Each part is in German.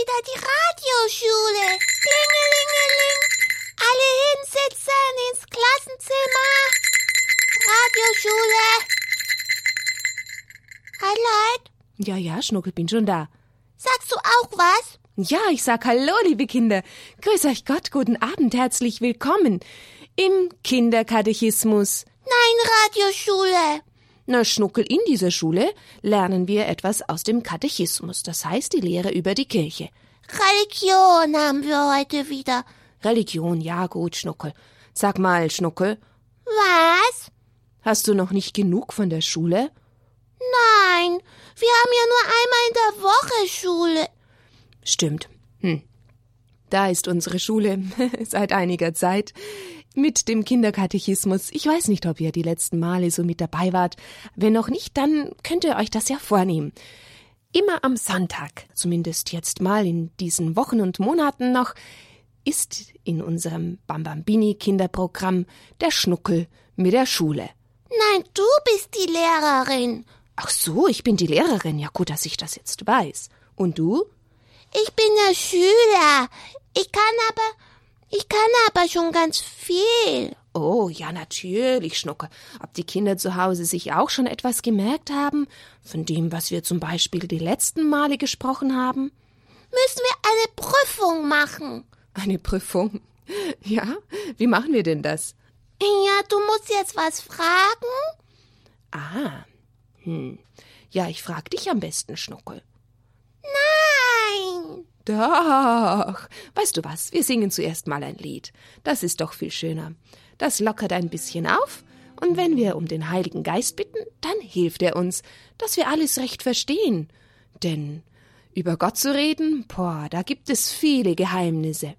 wieder die Radioschule. Klingelingeling. Alle hinsitzen ins Klassenzimmer. Radioschule. Leute. Ja, ja, Schnuckel, bin schon da. Sagst du auch was? Ja, ich sag Hallo, liebe Kinder. Grüß euch Gott, guten Abend, herzlich willkommen im Kinderkatechismus. Nein, Radioschule. Na, Schnuckel, in dieser Schule lernen wir etwas aus dem Katechismus, das heißt die Lehre über die Kirche. Religion haben wir heute wieder. Religion, ja gut, Schnuckel. Sag mal, Schnuckel, Was? hast du noch nicht genug von der Schule? Nein, wir haben ja nur einmal in der Woche Schule. Stimmt. Hm. Da ist unsere Schule seit einiger Zeit mit dem Kinderkatechismus. Ich weiß nicht, ob ihr die letzten Male so mit dabei wart. Wenn noch nicht, dann könnt ihr euch das ja vornehmen. Immer am Sonntag, zumindest jetzt mal in diesen Wochen und Monaten noch, ist in unserem Bambambini Kinderprogramm der Schnuckel mit der Schule. Nein, du bist die Lehrerin. Ach so, ich bin die Lehrerin. Ja gut, dass ich das jetzt weiß. Und du? Ich bin der Schüler. Ich kann aber, ich kann aber schon ganz viel. Oh, ja, natürlich, Schnucke. Ob die Kinder zu Hause sich auch schon etwas gemerkt haben? Von dem, was wir zum Beispiel die letzten Male gesprochen haben? Müssen wir eine Prüfung machen? Eine Prüfung. Ja? Wie machen wir denn das? Ja, du musst jetzt was fragen? Ah. Hm. Ja, ich frag dich am besten, Schnuckel. Doch. Weißt du was? Wir singen zuerst mal ein Lied. Das ist doch viel schöner. Das lockert ein bisschen auf. Und wenn wir um den Heiligen Geist bitten, dann hilft er uns, dass wir alles recht verstehen. Denn über Gott zu reden, boah, da gibt es viele Geheimnisse.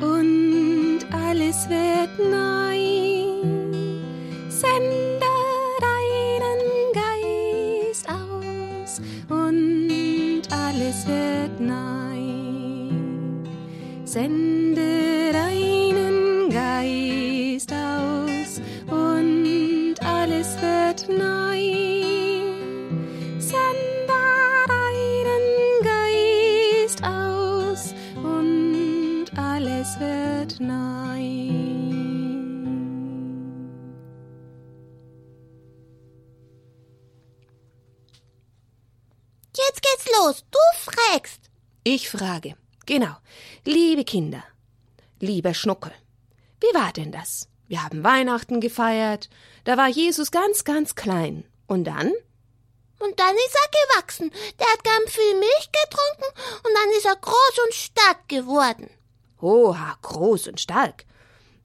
Und alles wird neu. Sende deinen Geist aus und alles wird neu. Sende frage, genau, liebe Kinder, lieber Schnuckel, wie war denn das? Wir haben Weihnachten gefeiert, da war Jesus ganz, ganz klein. Und dann? Und dann ist er gewachsen. Der hat ganz viel Milch getrunken und dann ist er groß und stark geworden. Oha, groß und stark.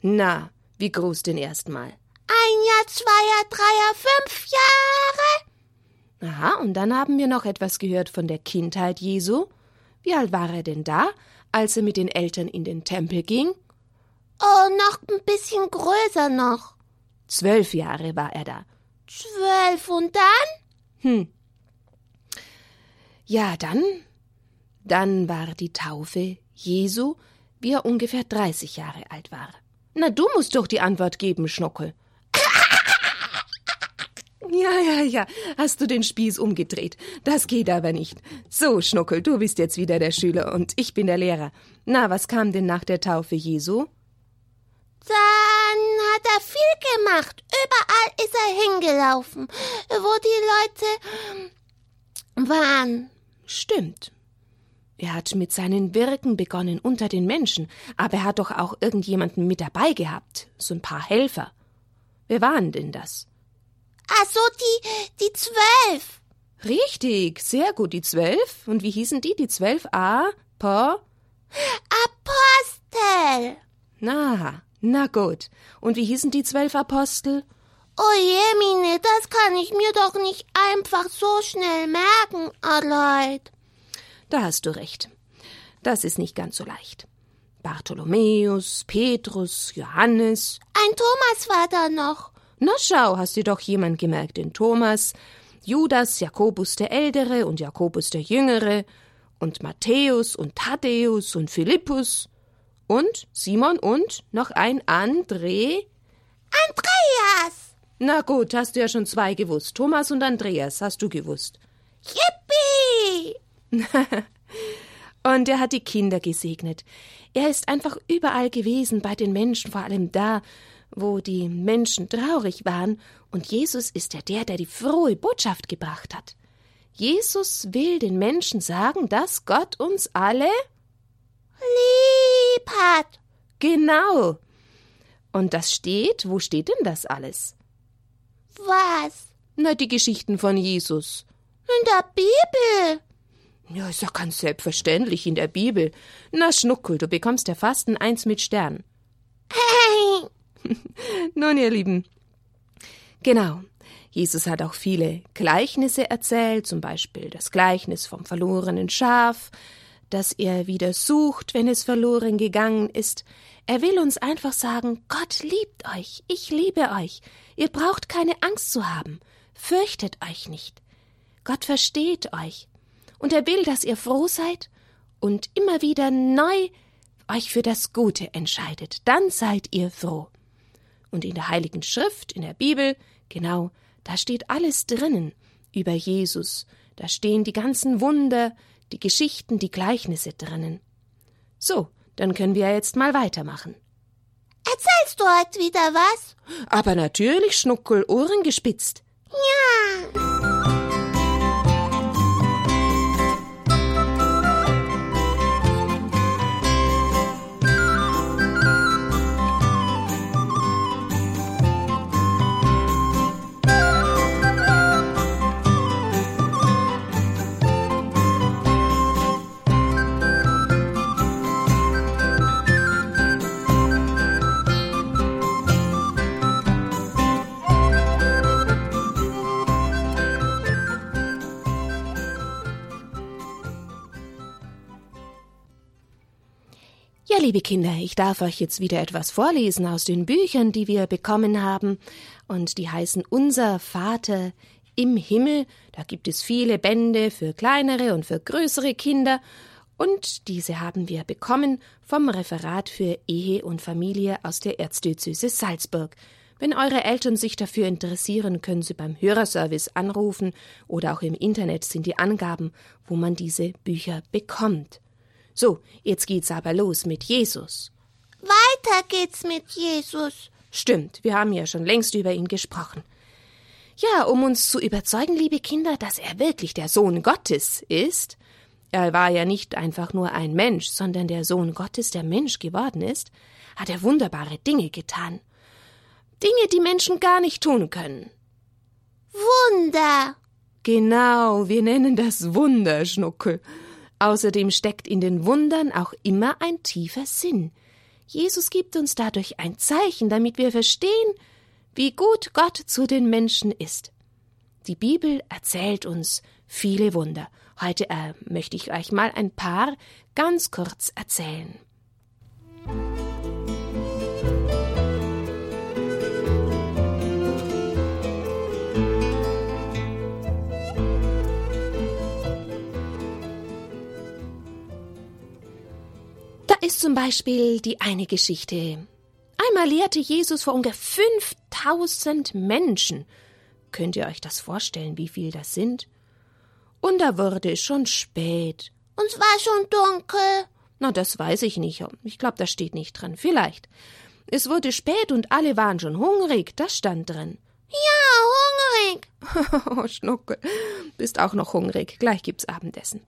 Na, wie groß denn erstmal? Ein Jahr, zwei Jahr, drei Jahr, fünf Jahre. Aha, und dann haben wir noch etwas gehört von der Kindheit Jesu. Wie alt war er denn da, als er mit den Eltern in den Tempel ging? Oh, noch ein bisschen größer noch. Zwölf Jahre war er da. Zwölf und dann? Hm. Ja, dann, dann war die Taufe Jesu, wie er ungefähr 30 Jahre alt war. Na, du musst doch die Antwort geben, Schnuckel. Ja, ja, ja. Hast du den Spieß umgedreht? Das geht aber nicht. So, Schnuckel, du bist jetzt wieder der Schüler und ich bin der Lehrer. Na, was kam denn nach der Taufe Jesu? Dann hat er viel gemacht. Überall ist er hingelaufen, wo die Leute waren. Stimmt. Er hat mit seinen Wirken begonnen unter den Menschen, aber er hat doch auch irgendjemanden mit dabei gehabt, so ein paar Helfer. Wer waren denn das? Ach so, die, die zwölf. Richtig, sehr gut, die zwölf. Und wie hießen die, die zwölf? A, Po? Apostel. Na, na gut. Und wie hießen die zwölf Apostel? Oh Jemine, das kann ich mir doch nicht einfach so schnell merken, Leute. Da hast du recht. Das ist nicht ganz so leicht. Bartholomäus, Petrus, Johannes. Ein Thomas war da noch. Na schau, hast dir doch jemand gemerkt, den Thomas, Judas, Jakobus der Ältere und Jakobus der Jüngere. und Matthäus und Thaddäus und Philippus und Simon und noch ein André. Andreas! Na gut, hast du ja schon zwei gewusst. Thomas und Andreas hast du gewusst. Yippie! und er hat die Kinder gesegnet. Er ist einfach überall gewesen bei den Menschen, vor allem da, wo die Menschen traurig waren, und Jesus ist ja der, der die frohe Botschaft gebracht hat. Jesus will den Menschen sagen, dass Gott uns alle lieb hat. Genau. Und das steht, wo steht denn das alles? Was? Na, die Geschichten von Jesus. In der Bibel. Ja, ist ja ganz selbstverständlich in der Bibel. Na, Schnuckel, du bekommst ja fast ein Eins mit Stern. Hey. Nun, ihr Lieben. Genau. Jesus hat auch viele Gleichnisse erzählt, zum Beispiel das Gleichnis vom verlorenen Schaf, das er wieder sucht, wenn es verloren gegangen ist. Er will uns einfach sagen, Gott liebt euch, ich liebe euch, ihr braucht keine Angst zu haben, fürchtet euch nicht. Gott versteht euch, und er will, dass ihr froh seid und immer wieder neu euch für das Gute entscheidet, dann seid ihr froh. Und in der Heiligen Schrift, in der Bibel, genau, da steht alles drinnen über Jesus, da stehen die ganzen Wunder, die Geschichten, die Gleichnisse drinnen. So, dann können wir jetzt mal weitermachen. Erzählst du heute wieder was? Aber natürlich, Schnuckel, Ohren gespitzt. Ja. Liebe Kinder, ich darf euch jetzt wieder etwas vorlesen aus den Büchern, die wir bekommen haben, und die heißen Unser Vater im Himmel. Da gibt es viele Bände für kleinere und für größere Kinder, und diese haben wir bekommen vom Referat für Ehe und Familie aus der Erzdiözese Salzburg. Wenn eure Eltern sich dafür interessieren, können sie beim Hörerservice anrufen oder auch im Internet sind die Angaben, wo man diese Bücher bekommt. So, jetzt geht's aber los mit Jesus. Weiter geht's mit Jesus. Stimmt, wir haben ja schon längst über ihn gesprochen. Ja, um uns zu überzeugen, liebe Kinder, dass er wirklich der Sohn Gottes ist, er war ja nicht einfach nur ein Mensch, sondern der Sohn Gottes, der Mensch geworden ist, hat er wunderbare Dinge getan. Dinge, die Menschen gar nicht tun können. Wunder. Genau, wir nennen das Wunder, Schnuckel. Außerdem steckt in den Wundern auch immer ein tiefer Sinn. Jesus gibt uns dadurch ein Zeichen, damit wir verstehen, wie gut Gott zu den Menschen ist. Die Bibel erzählt uns viele Wunder. Heute äh, möchte ich euch mal ein paar ganz kurz erzählen. Ist zum Beispiel die eine Geschichte. Einmal lehrte Jesus vor ungefähr 5000 Menschen. Könnt ihr euch das vorstellen, wie viel das sind? Und da wurde es schon spät. Und es war schon dunkel. Na, das weiß ich nicht. Ich glaube, das steht nicht drin. Vielleicht. Es wurde spät und alle waren schon hungrig. Das stand drin. Ja, hungrig. oh, Schnuckel. Bist auch noch hungrig. Gleich gibt's Abendessen.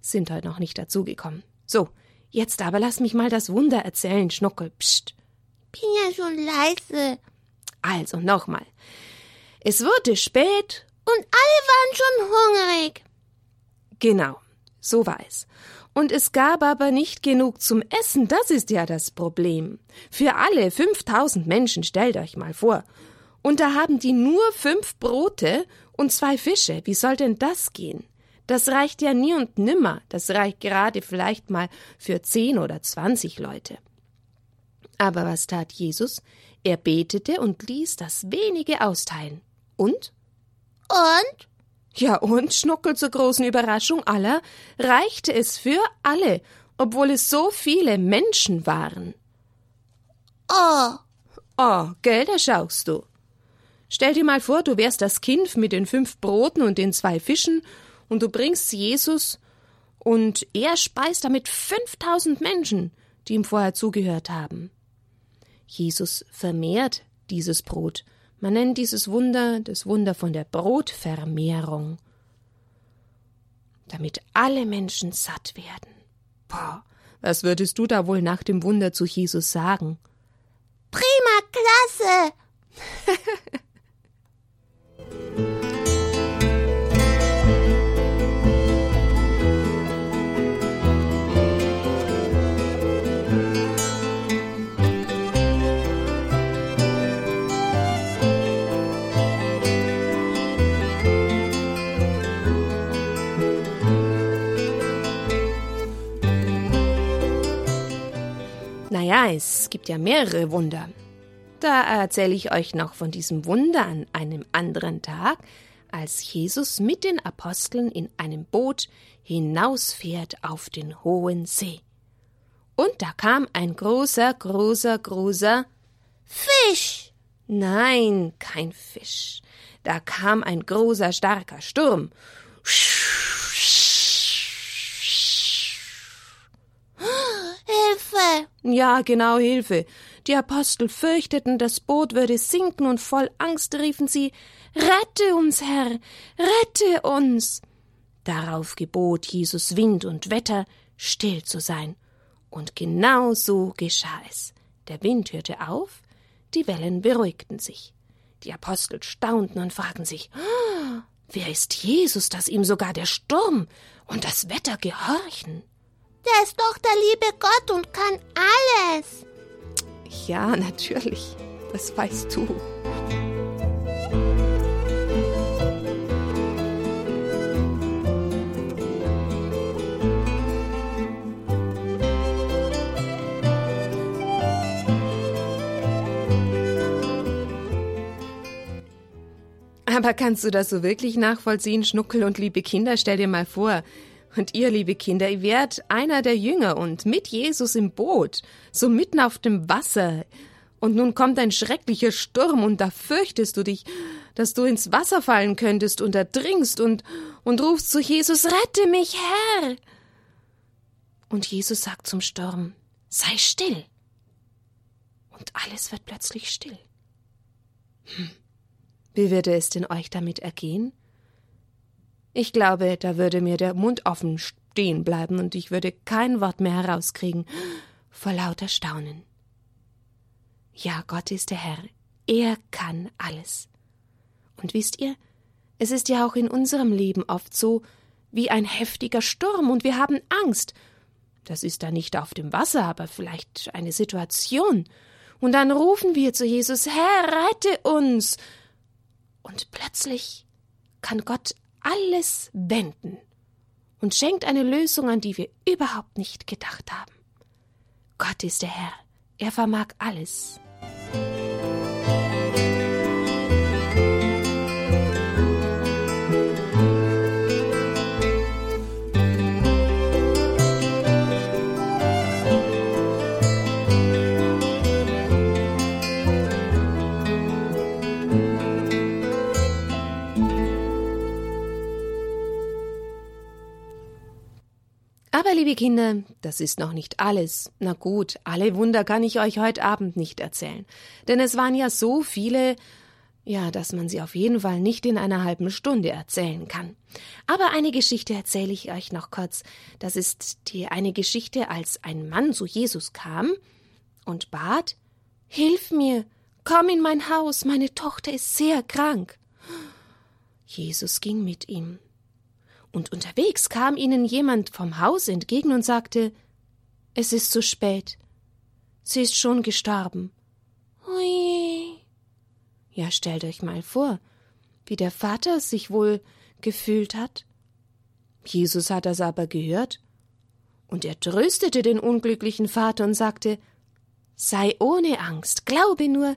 Sind heute noch nicht dazugekommen. So, jetzt aber lass mich mal das Wunder erzählen, Schnuckel. Psst. Bin ja schon leise. Also nochmal. Es wurde spät Und alle waren schon hungrig. Genau, so war es. Und es gab aber nicht genug zum Essen, das ist ja das Problem. Für alle 5000 Menschen, stellt euch mal vor. Und da haben die nur fünf Brote und zwei Fische. Wie soll denn das gehen? Das reicht ja nie und nimmer. Das reicht gerade vielleicht mal für zehn oder zwanzig Leute. Aber was tat Jesus? Er betete und ließ das wenige austeilen. Und? Und? Ja, und Schnuckel zur großen Überraschung aller reichte es für alle, obwohl es so viele Menschen waren. Oh. Oh, gell, da schaust du. Stell dir mal vor, du wärst das Kind mit den fünf Broten und den zwei Fischen und du bringst Jesus und er speist damit 5000 Menschen, die ihm vorher zugehört haben. Jesus vermehrt dieses Brot. Man nennt dieses Wunder das Wunder von der Brotvermehrung. Damit alle Menschen satt werden. Boah, was würdest du da wohl nach dem Wunder zu Jesus sagen? Prima Klasse! Naja, es gibt ja mehrere Wunder. Da erzähle ich euch noch von diesem Wunder an einem anderen Tag, als Jesus mit den Aposteln in einem Boot hinausfährt auf den hohen See. Und da kam ein großer, großer, großer Fisch. Nein, kein Fisch. Da kam ein großer, starker Sturm. Hilfe! Ja, genau, Hilfe. Die Apostel fürchteten, das Boot würde sinken, und voll Angst riefen sie Rette uns, Herr, rette uns. Darauf gebot Jesus Wind und Wetter, still zu sein. Und genau so geschah es. Der Wind hörte auf, die Wellen beruhigten sich. Die Apostel staunten und fragten sich, oh, wer ist Jesus, dass ihm sogar der Sturm und das Wetter gehorchen? Der ist doch der liebe Gott und kann alles. Ja, natürlich. Das weißt du. Aber kannst du das so wirklich nachvollziehen, Schnuckel und liebe Kinder? Stell dir mal vor, und ihr, liebe Kinder, ihr werdet einer der Jünger und mit Jesus im Boot, so mitten auf dem Wasser. Und nun kommt ein schrecklicher Sturm und da fürchtest du dich, dass du ins Wasser fallen könntest und ertrinkst und, und rufst zu Jesus, rette mich, Herr! Und Jesus sagt zum Sturm, sei still. Und alles wird plötzlich still. Hm. Wie würde es denn euch damit ergehen? Ich glaube, da würde mir der Mund offen stehen bleiben und ich würde kein Wort mehr herauskriegen vor lauter Staunen. Ja, Gott ist der Herr. Er kann alles. Und wisst ihr, es ist ja auch in unserem Leben oft so wie ein heftiger Sturm und wir haben Angst. Das ist da nicht auf dem Wasser, aber vielleicht eine Situation. Und dann rufen wir zu Jesus, Herr, rette uns. Und plötzlich kann Gott alles wenden und schenkt eine Lösung, an die wir überhaupt nicht gedacht haben. Gott ist der Herr, er vermag alles. Aber, liebe Kinder, das ist noch nicht alles. Na gut, alle Wunder kann ich euch heute Abend nicht erzählen. Denn es waren ja so viele, ja, dass man sie auf jeden Fall nicht in einer halben Stunde erzählen kann. Aber eine Geschichte erzähle ich euch noch kurz. Das ist die eine Geschichte, als ein Mann zu Jesus kam und bat, Hilf mir, komm in mein Haus, meine Tochter ist sehr krank. Jesus ging mit ihm und unterwegs kam ihnen jemand vom Haus entgegen und sagte Es ist zu spät. Sie ist schon gestorben. Ui. Ja, stellt euch mal vor, wie der Vater sich wohl gefühlt hat. Jesus hat das aber gehört, und er tröstete den unglücklichen Vater und sagte Sei ohne Angst, glaube nur,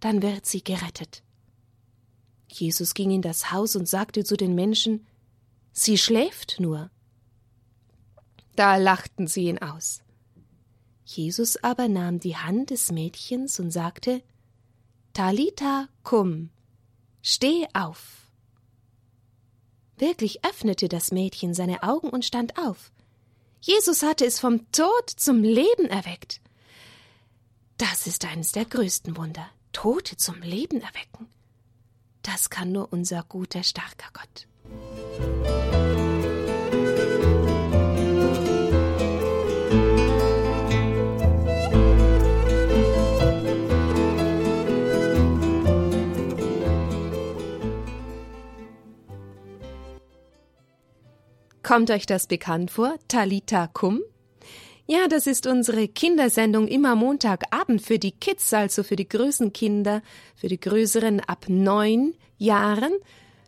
dann wird sie gerettet. Jesus ging in das Haus und sagte zu den Menschen Sie schläft nur. Da lachten sie ihn aus. Jesus aber nahm die Hand des Mädchens und sagte Talita cum, steh auf. Wirklich öffnete das Mädchen seine Augen und stand auf. Jesus hatte es vom Tod zum Leben erweckt. Das ist eines der größten Wunder. Tote zum Leben erwecken. Das kann nur unser guter, starker Gott. Kommt euch das bekannt vor? Talita Kum? Ja, das ist unsere Kindersendung immer Montagabend für die Kids, also für die größeren Kinder, für die größeren ab neun Jahren.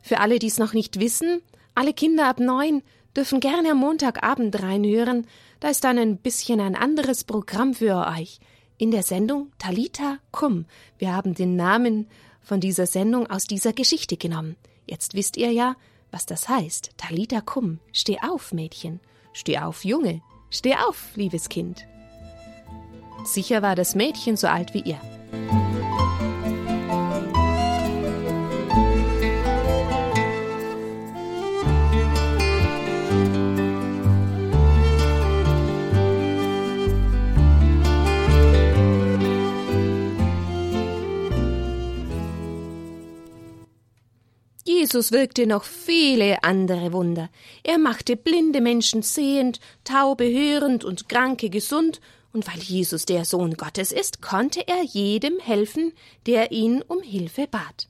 Für alle, die es noch nicht wissen, alle Kinder ab neun dürfen gerne am Montagabend reinhören. Da ist dann ein bisschen ein anderes Programm für euch. In der Sendung Talita Kum. Wir haben den Namen von dieser Sendung aus dieser Geschichte genommen. Jetzt wisst ihr ja, was das heißt. Talita Kum. Steh auf, Mädchen. Steh auf, Junge. Steh auf, liebes Kind. Sicher war das Mädchen so alt wie ihr. Jesus wirkte noch viele andere Wunder. Er machte blinde Menschen sehend, taube hörend und Kranke gesund, und weil Jesus der Sohn Gottes ist, konnte er jedem helfen, der ihn um Hilfe bat.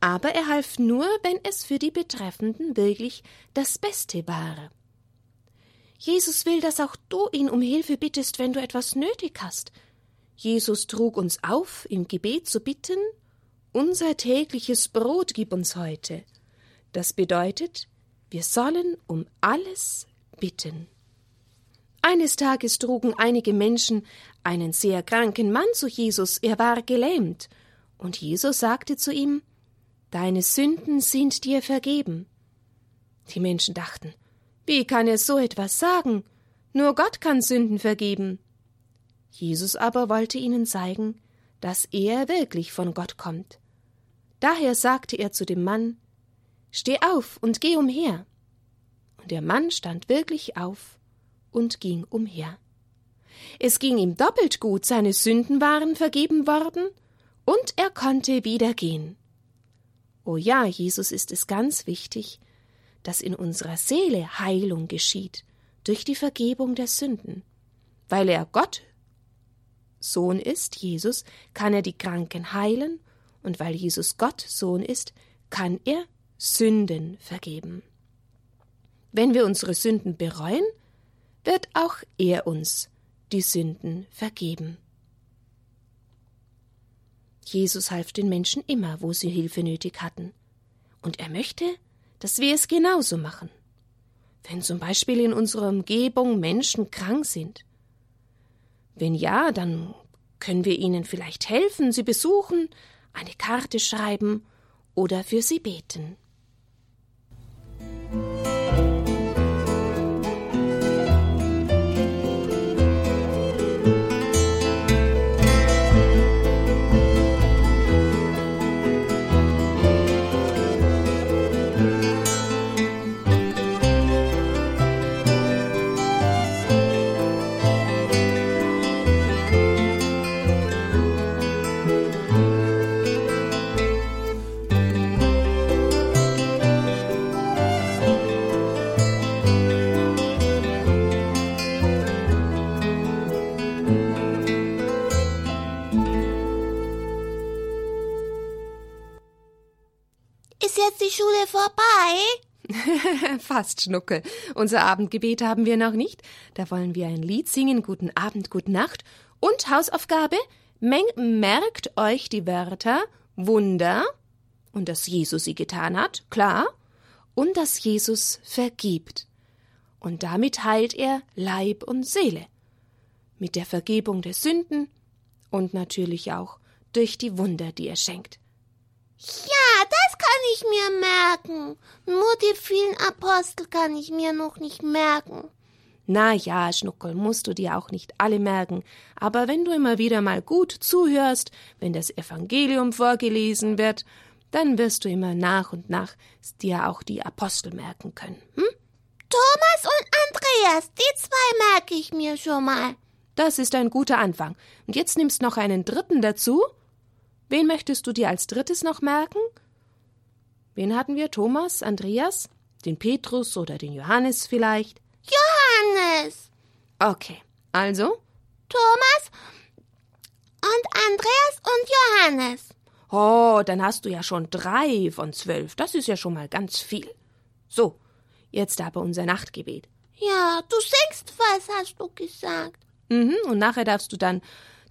Aber er half nur, wenn es für die Betreffenden wirklich das Beste war. Jesus will, dass auch du ihn um Hilfe bittest, wenn du etwas nötig hast. Jesus trug uns auf, im Gebet zu bitten, unser tägliches Brot gib uns heute. Das bedeutet, wir sollen um alles bitten. Eines Tages trugen einige Menschen einen sehr kranken Mann zu Jesus, er war gelähmt, und Jesus sagte zu ihm Deine Sünden sind dir vergeben. Die Menschen dachten, wie kann er so etwas sagen? Nur Gott kann Sünden vergeben. Jesus aber wollte ihnen zeigen, dass er wirklich von Gott kommt. Daher sagte er zu dem Mann Steh auf und geh umher. Und der Mann stand wirklich auf und ging umher. Es ging ihm doppelt gut, seine Sünden waren vergeben worden, und er konnte wieder gehen. O ja, Jesus ist es ganz wichtig, dass in unserer Seele Heilung geschieht durch die Vergebung der Sünden. Weil er Gott Sohn ist, Jesus, kann er die Kranken heilen, und weil Jesus Gott Sohn ist, kann er Sünden vergeben. Wenn wir unsere Sünden bereuen, wird auch er uns die Sünden vergeben. Jesus half den Menschen immer, wo sie Hilfe nötig hatten. Und er möchte, dass wir es genauso machen. Wenn zum Beispiel in unserer Umgebung Menschen krank sind. Wenn ja, dann können wir ihnen vielleicht helfen, sie besuchen, eine Karte schreiben oder für sie beten. Schule vorbei? Fast, Schnuckel. Unser Abendgebet haben wir noch nicht. Da wollen wir ein Lied singen. Guten Abend, gute Nacht. Und Hausaufgabe. merkt euch die Wörter Wunder und dass Jesus sie getan hat, klar, und dass Jesus vergibt. Und damit heilt er Leib und Seele. Mit der Vergebung der Sünden und natürlich auch durch die Wunder, die er schenkt. Ja, das kann ich mir merken. Nur die vielen Apostel kann ich mir noch nicht merken. Na ja, Schnuckel, musst du dir auch nicht alle merken, aber wenn du immer wieder mal gut zuhörst, wenn das Evangelium vorgelesen wird, dann wirst du immer nach und nach dir auch die Apostel merken können. Hm? Thomas und Andreas, die zwei merke ich mir schon mal. Das ist ein guter Anfang. Und jetzt nimmst noch einen dritten dazu. Wen möchtest du dir als drittes noch merken? Wen hatten wir? Thomas, Andreas, den Petrus oder den Johannes vielleicht? Johannes. Okay, also? Thomas und Andreas und Johannes. Oh, dann hast du ja schon drei von zwölf. Das ist ja schon mal ganz viel. So, jetzt aber unser Nachtgebet. Ja, du singst was, hast du gesagt. Mhm, und nachher darfst du dann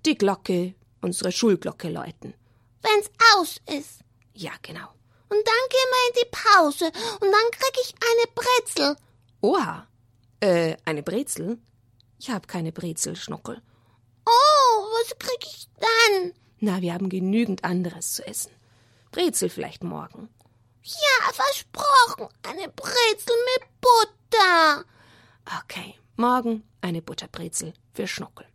die Glocke, unsere Schulglocke läuten. Wenn's aus ist. Ja, genau. Und dann gehen wir in die Pause und dann krieg ich eine Brezel. Oha. Äh, eine Brezel? Ich hab keine Brezel, Schnuckel. Oh, was krieg ich dann? Na, wir haben genügend anderes zu essen. Brezel vielleicht morgen. Ja, versprochen. Eine Brezel mit Butter. Okay, morgen eine Butterbrezel für Schnuckel.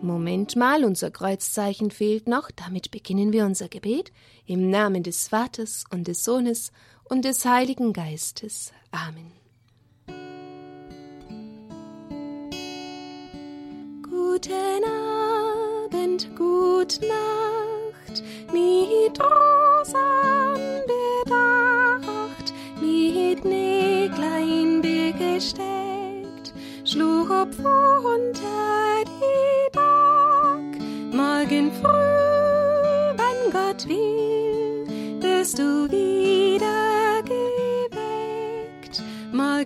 Moment mal, unser Kreuzzeichen fehlt noch, damit beginnen wir unser Gebet. Im Namen des Vaters und des Sohnes und des Heiligen Geistes. Amen. Guten Abend, gut Nacht, mit Rosen bedacht, mit Näglein begesteckt, schlug unter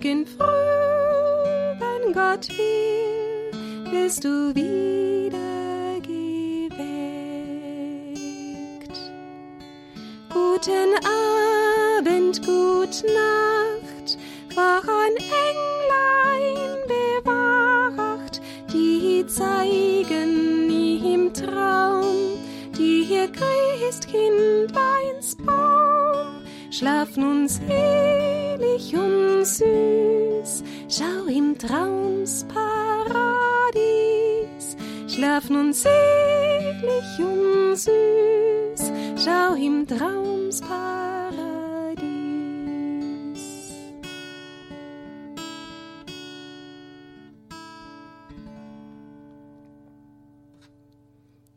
morgen früh, wenn Gott will, wirst du wieder geweckt. Guten Abend, gut Nacht, voran Englein bewacht, die zeigen im Traum, dir Christkindleins Baum. Schlaf nun selig und süß, schau im Traums Paradies. Schlaf nun selig und süß, schau im Traums Paradies.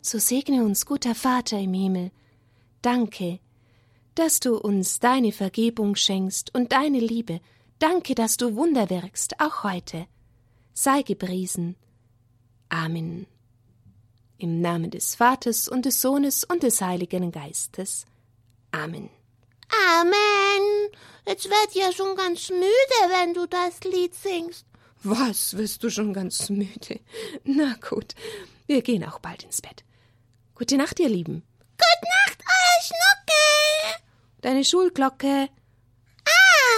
So segne uns, guter Vater im Himmel. Danke, dass du uns deine Vergebung schenkst und deine Liebe. Danke, dass du Wunder wirkst, auch heute. Sei gepriesen. Amen. Im Namen des Vaters und des Sohnes und des Heiligen Geistes. Amen. Amen. Jetzt werd ich ja schon ganz müde, wenn du das Lied singst. Was, wirst du schon ganz müde? Na gut, wir gehen auch bald ins Bett. Gute Nacht, ihr Lieben. Gute Nacht. Deine Schulglocke. Ah,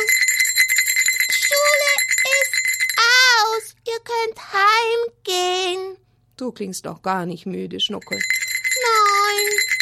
Schule ist aus. Ihr könnt heimgehen. Du klingst doch gar nicht müde, Schnuckel. Nein.